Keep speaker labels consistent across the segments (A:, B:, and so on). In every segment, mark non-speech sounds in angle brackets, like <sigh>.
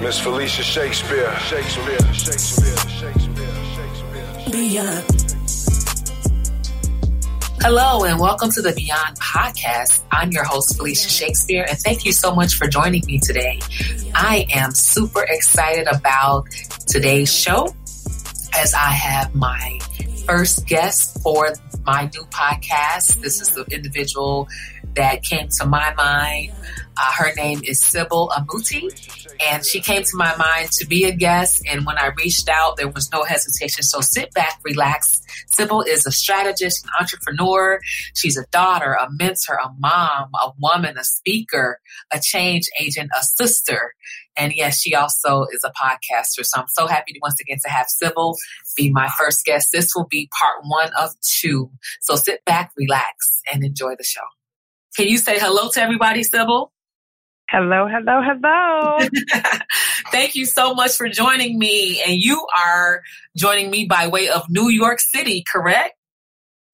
A: Miss Felicia Shakespeare. Shakespeare. Shakespeare. Shakespeare. Shakespeare.
B: Beyond. Hello and welcome to the Beyond Podcast. I'm your host, Felicia Shakespeare, and thank you so much for joining me today. I am super excited about today's show as I have my first guest for my new podcast. This is the individual that came to my mind. Uh, her name is Sybil Amuti, and she came to my mind to be a guest. And when I reached out, there was no hesitation. So sit back, relax. Sybil is a strategist, an entrepreneur. She's a daughter, a mentor, a mom, a woman, a speaker, a change agent, a sister. And yes, she also is a podcaster. So I'm so happy once again to have Sybil be my first guest. This will be part one of two. So sit back, relax, and enjoy the show. Can you say hello to everybody, Sybil?
C: Hello, hello, hello. <laughs>
B: Thank you so much for joining me. And you are joining me by way of New York City, correct?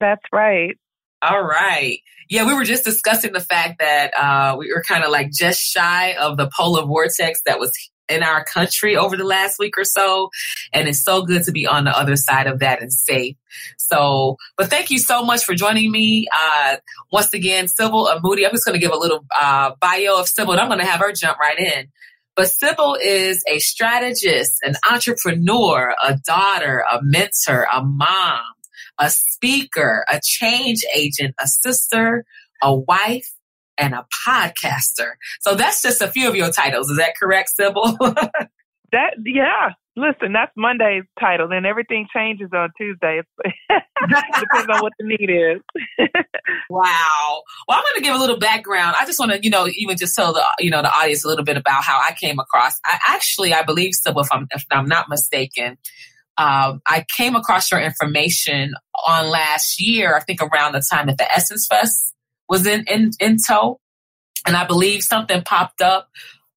C: That's right.
B: All right. Yeah, we were just discussing the fact that uh, we were kind of like just shy of the polar vortex that was in our country over the last week or so. And it's so good to be on the other side of that and safe. So, but thank you so much for joining me. Uh, once again, Sybil Amuti, I'm just going to give a little uh, bio of Sybil and I'm going to have her jump right in. But Sybil is a strategist, an entrepreneur, a daughter, a mentor, a mom, a speaker, a change agent, a sister, a wife, and a podcaster. So that's just a few of your titles. Is that correct, Sybil? <laughs>
C: that yeah. Listen, that's Monday's title, and everything changes on Tuesday. <laughs> Depends on what the need is. <laughs>
B: wow. Well, I'm going to give a little background. I just want to, you know, even just tell the, you know, the audience a little bit about how I came across. I actually, I believe, Sybil, if I'm, if I'm not mistaken, um, I came across your information on last year. I think around the time that the Essence Fest was in, in, in tow. And I believe something popped up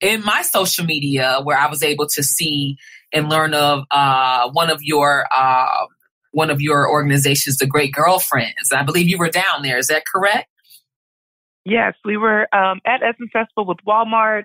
B: in my social media where I was able to see and learn of uh, one of your uh, one of your organizations, the Great Girlfriends. I believe you were down there. Is that correct?
C: Yes, we were um, at Essence Festival with Walmart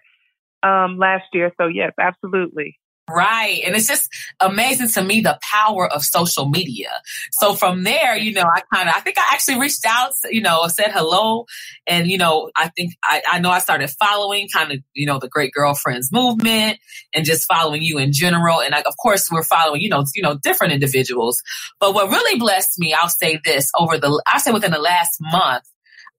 C: um, last year. So yes, absolutely.
B: Right. And it's just amazing to me the power of social media. So from there, you know, I kind of, I think I actually reached out, you know, said hello. And, you know, I think I, I know I started following kind of, you know, the Great Girlfriends movement and just following you in general. And I, of course, we're following, you know, you know, different individuals. But what really blessed me, I'll say this over the, I say within the last month,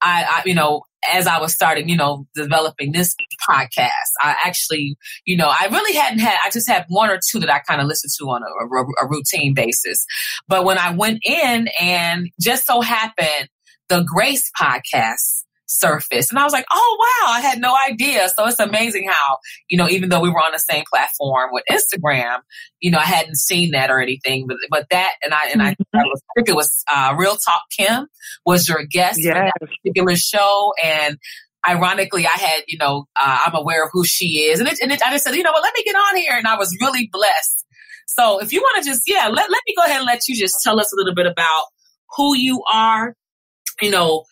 B: I, I, you know, as I was starting, you know, developing this podcast, I actually, you know, I really hadn't had, I just had one or two that I kind of listened to on a, a, a routine basis. But when I went in and just so happened, the Grace podcast surface. And I was like, oh, wow, I had no idea. So it's amazing how, you know, even though we were on the same platform with Instagram, you know, I hadn't seen that or anything, but, but that, and I, and mm-hmm. I, was, I think it was, uh, Real Talk Kim was your guest yes. for that particular show. And ironically, I had, you know, uh, I'm aware of who she is. And, it, and it, I just said, you know what, let me get on here. And I was really blessed. So if you want to just, yeah, let, let me go ahead and let you just tell us a little bit about who you are, you know,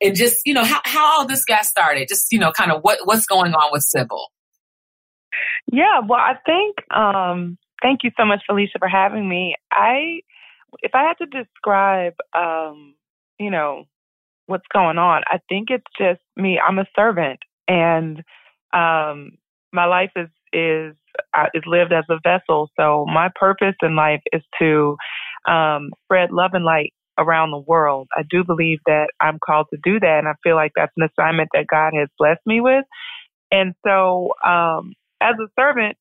B: and just you know how, how all this got started just you know kind of what what's going on with sybil?
C: Yeah well i think um thank you so much felicia for having me. I if i had to describe um you know what's going on i think it's just me i'm a servant. And um my life is is uh, is lived as a vessel. So my purpose in life is to um spread love and light around the world. I do believe that I'm called to do that, and I feel like that's an assignment that God has blessed me with. And so, um, as a servant,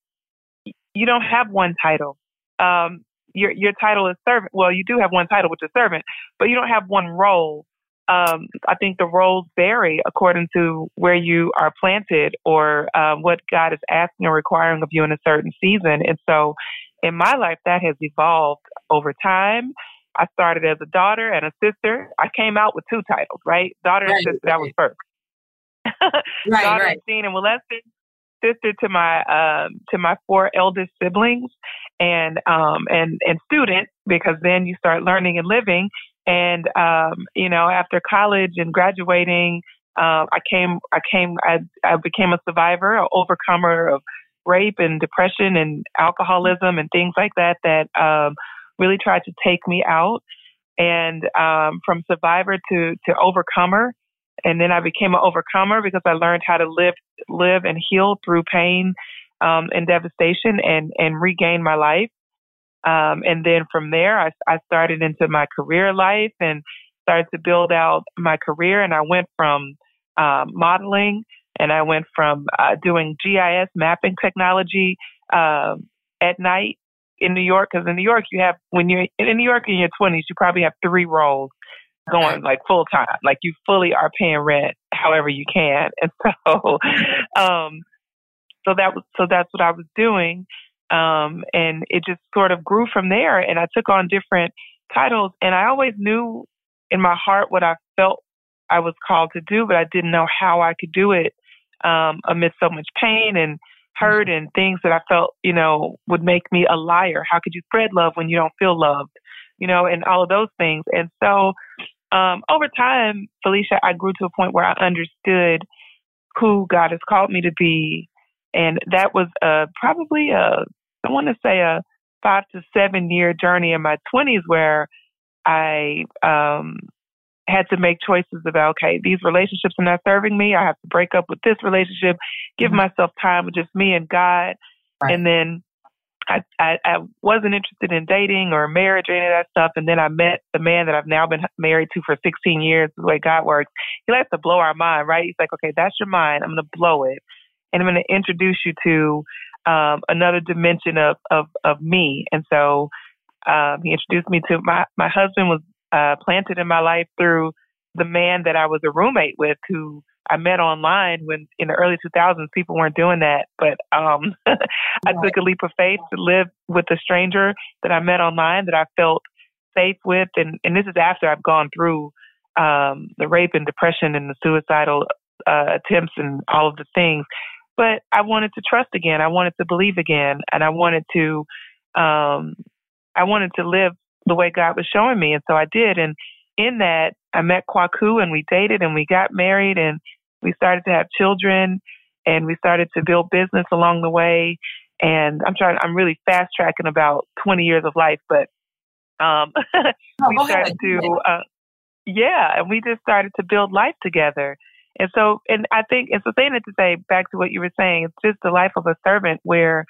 C: you don't have one title. Um, your your title is servant. Well, you do have one title, which is servant, but you don't have one role. Um, I think the roles vary according to where you are planted or uh, what God is asking or requiring of you in a certain season. And so, in my life, that has evolved over time. I started as a daughter and a sister. I came out with two titles, right? Daughter right, and sister, right. that was first. <laughs> right, daughter right. seen and molested, sister to my um, to my four eldest siblings, and um, and and student because then you start learning and living. And um, you know, after college and graduating, uh, I came I came I, I became a survivor, an overcomer of rape and depression and alcoholism and things like that that um, really tried to take me out. And um, from survivor to to overcomer, and then I became an overcomer because I learned how to live live and heal through pain um, and devastation and and regain my life. Um, and then from there, I, I started into my career life and started to build out my career. And I went from um, modeling and I went from uh, doing GIS mapping technology um, at night in New York. Because in New York, you have when you're in New York in your 20s, you probably have three roles going like full time. Like you fully are paying rent however you can. <laughs> And so, um, so that was so that's what I was doing. Um, and it just sort of grew from there. And I took on different titles, and I always knew in my heart what I felt I was called to do, but I didn't know how I could do it um, amidst so much pain and hurt and things that I felt, you know, would make me a liar. How could you spread love when you don't feel loved? You know, and all of those things. And so um, over time, Felicia, I grew to a point where I understood who God has called me to be. And that was uh, probably a, I want to say a five to seven year journey in my 20s where I um, had to make choices about okay, these relationships are not serving me. I have to break up with this relationship, give mm-hmm. myself time with just me and God, right. and then I, I I wasn't interested in dating or marriage or any of that stuff. And then I met the man that I've now been married to for 16 years. The way God works, He likes to blow our mind, right? He's like, okay, that's your mind. I'm going to blow it, and I'm going to introduce you to um, another dimension of of of me. And so um, he introduced me to my my husband was uh, planted in my life through the man that I was a roommate with who I met online when in the early 2000s people weren't doing that. But um, <laughs> I took a leap of faith to live with a stranger that I met online that I felt safe with. And, and this is after I've gone through um, the rape and depression and the suicidal uh, attempts and all of the things. But I wanted to trust again. I wanted to believe again. And I wanted to, um, I wanted to live the way God was showing me. And so I did. And in that, I met Kwaku and we dated and we got married and we started to have children and we started to build business along the way. And I'm trying, I'm really fast tracking about 20 years of life, but um, <laughs> oh, we started to, uh, yeah, and we just started to build life together. And so, and I think, and so saying it to say back to what you were saying, it's just the life of a servant where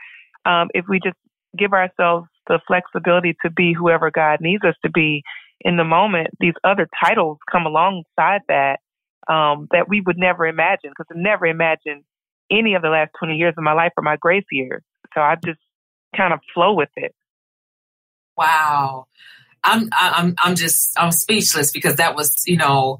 C: um, if we just give ourselves the flexibility to be whoever God needs us to be in the moment, these other titles come alongside that um, that we would never imagine because I never imagined any of the last 20 years of my life or my grace years. So I just kind of flow with it.
B: Wow. I'm I'm I'm just I'm speechless because that was, you know,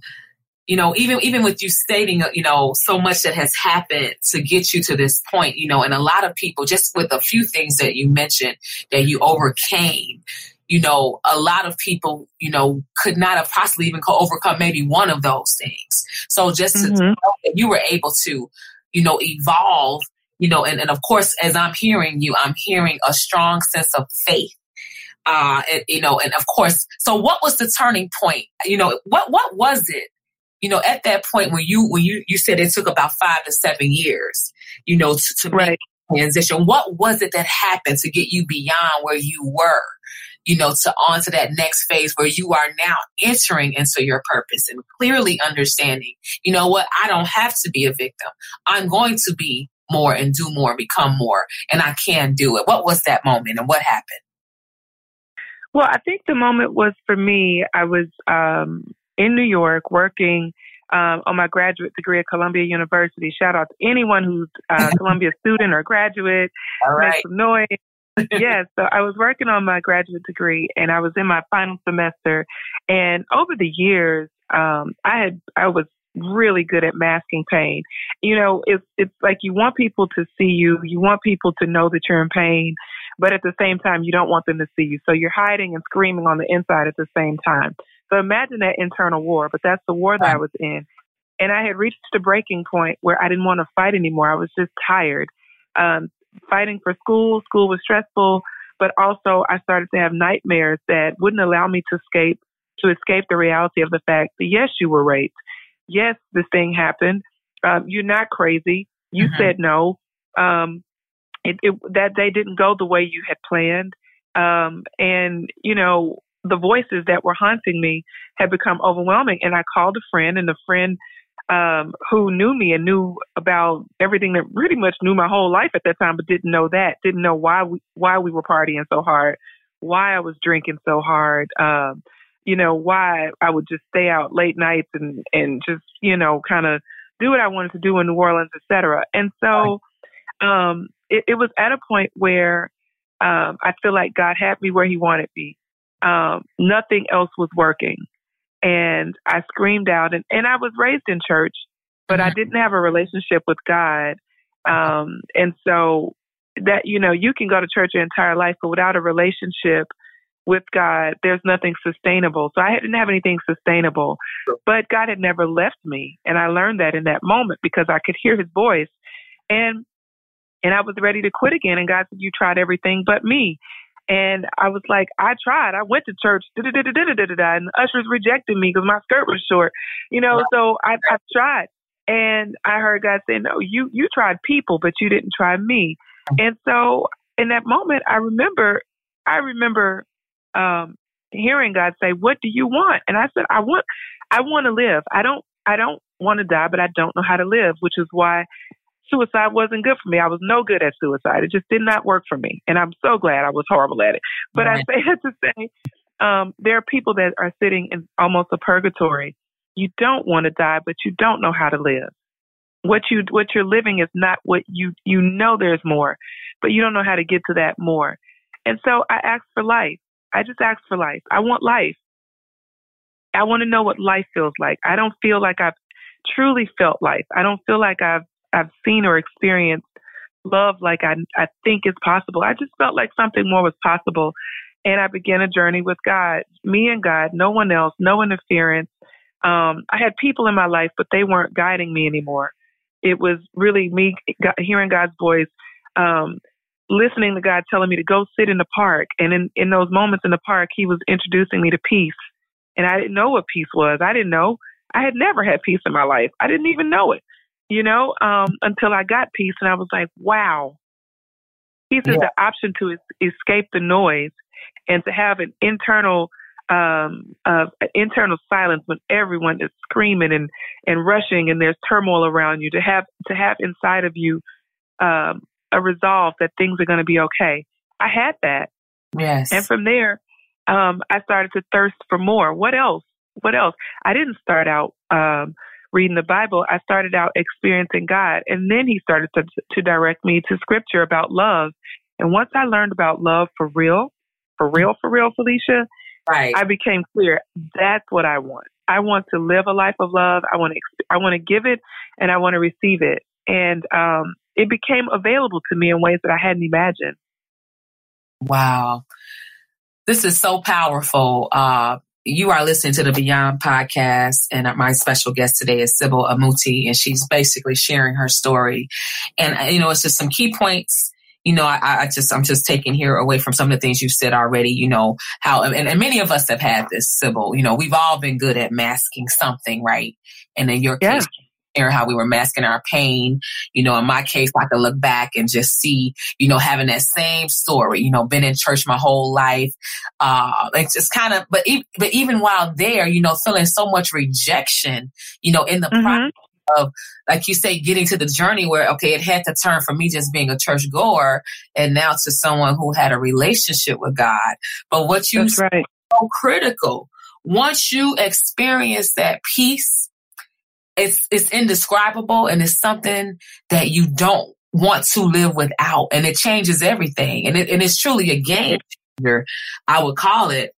B: you know, even even with you stating, you know, so much that has happened to get you to this point, you know, and a lot of people just with a few things that you mentioned that you overcame, you know, a lot of people, you know, could not have possibly even overcome maybe one of those things. So just mm-hmm. to know that you were able to, you know, evolve, you know, and, and of course, as I'm hearing you, I'm hearing a strong sense of faith. Uh, and, you know, and of course, so what was the turning point? You know, what, what was it you know, at that point when you when you you said it took about five to seven years, you know, to, to right. make transition, what was it that happened to get you beyond where you were? You know, to on to that next phase where you are now entering into your purpose and clearly understanding, you know what, I don't have to be a victim. I'm going to be more and do more, become more, and I can do it. What was that moment and what happened?
C: Well, I think the moment was for me, I was um, in New York working um, on my graduate degree at Columbia University. Shout out to anyone who's a <laughs> Columbia student or graduate.
B: All right.
C: Make some noise. yes, so I was working on my graduate degree and I was in my final semester. And over the years, um, I had I was really good at masking pain. You know, it's it's like you want people to see you, you want people to know that you're in pain, but at the same time you don't want them to see you. So you're hiding and screaming on the inside at the same time. So imagine that internal war, but that's the war that I was in. And I had reached a breaking point where I didn't want to fight anymore. I was just tired. Um, fighting for school, school was stressful, but also I started to have nightmares that wouldn't allow me to escape to escape the reality of the fact that yes, you were raped. Yes, this thing happened. Um, you're not crazy. You mm-hmm. said no. Um, it, it, that day didn't go the way you had planned. Um, and, you know, the voices that were haunting me had become overwhelming. And I called a friend, and a friend um, who knew me and knew about everything that pretty much knew my whole life at that time, but didn't know that, didn't know why we why we were partying so hard, why I was drinking so hard, um, you know, why I would just stay out late nights and and just you know kind of do what I wanted to do in New Orleans, etc. And so um, it, it was at a point where um, I feel like God had me where He wanted me. Um, nothing else was working. And I screamed out, and, and I was raised in church, but mm-hmm. I didn't have a relationship with God. Um, and so that, you know, you can go to church your entire life, but without a relationship with God, there's nothing sustainable. So I didn't have anything sustainable, but God had never left me. And I learned that in that moment because I could hear his voice. And and I was ready to quit again. And God said, You tried everything but me. And I was like, I tried. I went to church, and the ushers rejected me because my skirt was short, you know. So I, I tried, and I heard God say, "No, you you tried people, but you didn't try me." And so in that moment, I remember, I remember um, hearing God say, "What do you want?" And I said, "I want, I want to live. I don't, I don't want to die, but I don't know how to live." Which is why suicide wasn't good for me. I was no good at suicide. It just did not work for me. And I'm so glad I was horrible at it. But right. I say <laughs> that to say um, there are people that are sitting in almost a purgatory. You don't want to die, but you don't know how to live. What you what you're living is not what you you know there's more, but you don't know how to get to that more. And so I asked for life. I just asked for life. I want life. I want to know what life feels like. I don't feel like I've truly felt life. I don't feel like I've I've seen or experienced love like I I think is possible. I just felt like something more was possible, and I began a journey with God, me and God, no one else, no interference. Um, I had people in my life, but they weren't guiding me anymore. It was really me hearing God's voice, um, listening to God telling me to go sit in the park, and in in those moments in the park, He was introducing me to peace, and I didn't know what peace was. I didn't know. I had never had peace in my life. I didn't even know it you know, um, until I got peace. And I was like, wow, peace yeah. is the option to es- escape the noise and to have an internal, um, uh, internal silence when everyone is screaming and, and rushing and there's turmoil around you to have, to have inside of you, um, a resolve that things are going to be okay. I had that.
B: Yes.
C: And from there, um, I started to thirst for more. What else? What else? I didn't start out, um, reading the Bible, I started out experiencing God. And then he started to, to direct me to scripture about love. And once I learned about love for real, for real, for real, Felicia,
B: right.
C: I became clear that's what I want. I want to live a life of love. I want to, I want to give it and I want to receive it. And um, it became available to me in ways that I hadn't imagined.
B: Wow. This is so powerful. Uh, you are listening to the Beyond podcast, and my special guest today is Sybil Amuti, and she's basically sharing her story. And uh, you know, it's just some key points. You know, I, I just I'm just taking here away from some of the things you said already. You know how, and, and many of us have had this, Sybil. You know, we've all been good at masking something, right? And in your yeah. case, or how we were masking our pain. You know, in my case, I could look back and just see, you know, having that same story, you know, been in church my whole life. Uh, it's just kind of, but, e- but even while there, you know, feeling so much rejection, you know, in the mm-hmm. process of, like you say, getting to the journey where, okay, it had to turn from me just being a church goer and now to someone who had a relationship with God. But what you
C: That's right.
B: so critical. Once you experience that peace, it's it's indescribable and it's something that you don't want to live without. And it changes everything. And it, and it's truly a game changer i would call it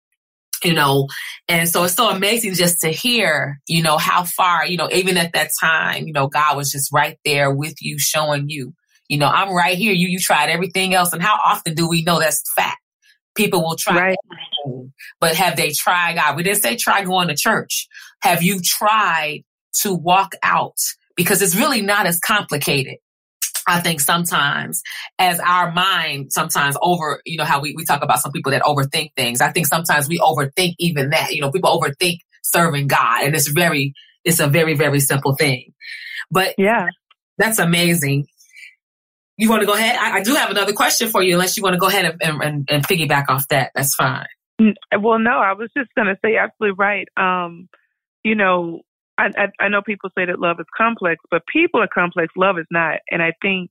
B: you know? And so it's so amazing just to hear you know how far you know even at that time you know god was just right there with you showing you you know i'm right here. You you tried everything else. And how often do we know that's fact? People will try right. but have they tried god? We didn't say try going to church. Have you tried to walk out because it's really not as complicated. I think sometimes as our mind sometimes over, you know, how we, we talk about some people that overthink things. I think sometimes we overthink even that, you know, people overthink serving God and it's very, it's a very, very simple thing. But
C: yeah,
B: that's amazing. You want to go ahead? I, I, do have another question for you, unless you want to go ahead and, and, and piggyback off that. That's fine.
C: Well, no, I was just going to say absolutely right. Um, you know, I, I, I know people say that love is complex, but people are complex. Love is not, and I think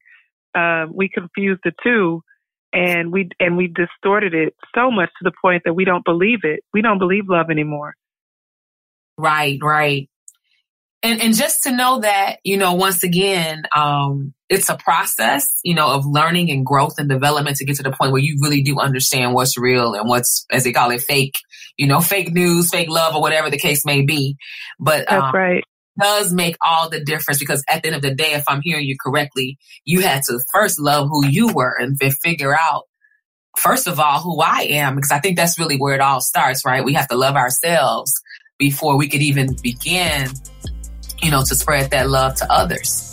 C: um, we confuse the two, and we and we distorted it so much to the point that we don't believe it. We don't believe love anymore.
B: Right, right and and just to know that you know once again um, it's a process you know of learning and growth and development to get to the point where you really do understand what's real and what's as they call it fake you know fake news fake love or whatever the case may be. But
C: that's um, right.
B: does make all the difference because at the end of the day if i'm hearing you correctly you had to first love who you were and then figure out first of all who i am because i think that's really where it all starts right? We have to love ourselves before we could even begin you know, to spread that love to others.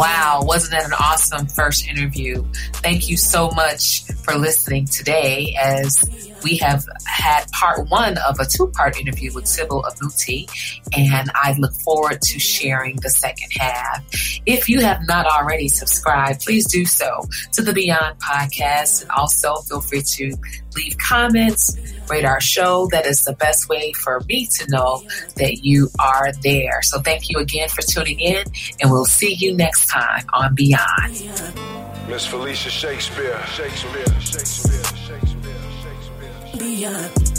B: Wow, wasn't that an awesome first interview? Thank you so much for listening today as we have had part one of a two part interview with Sybil Amuti, and I look forward to sharing the second half. If you have not already subscribed, please do so to the Beyond Podcast, and also feel free to leave comments, rate our show. That is the best way for me to know that you are there. So thank you again for tuning in, and we'll see you next time on Beyond.
A: Miss Felicia Shakespeare, Shakespeare, Shakespeare, Beyond.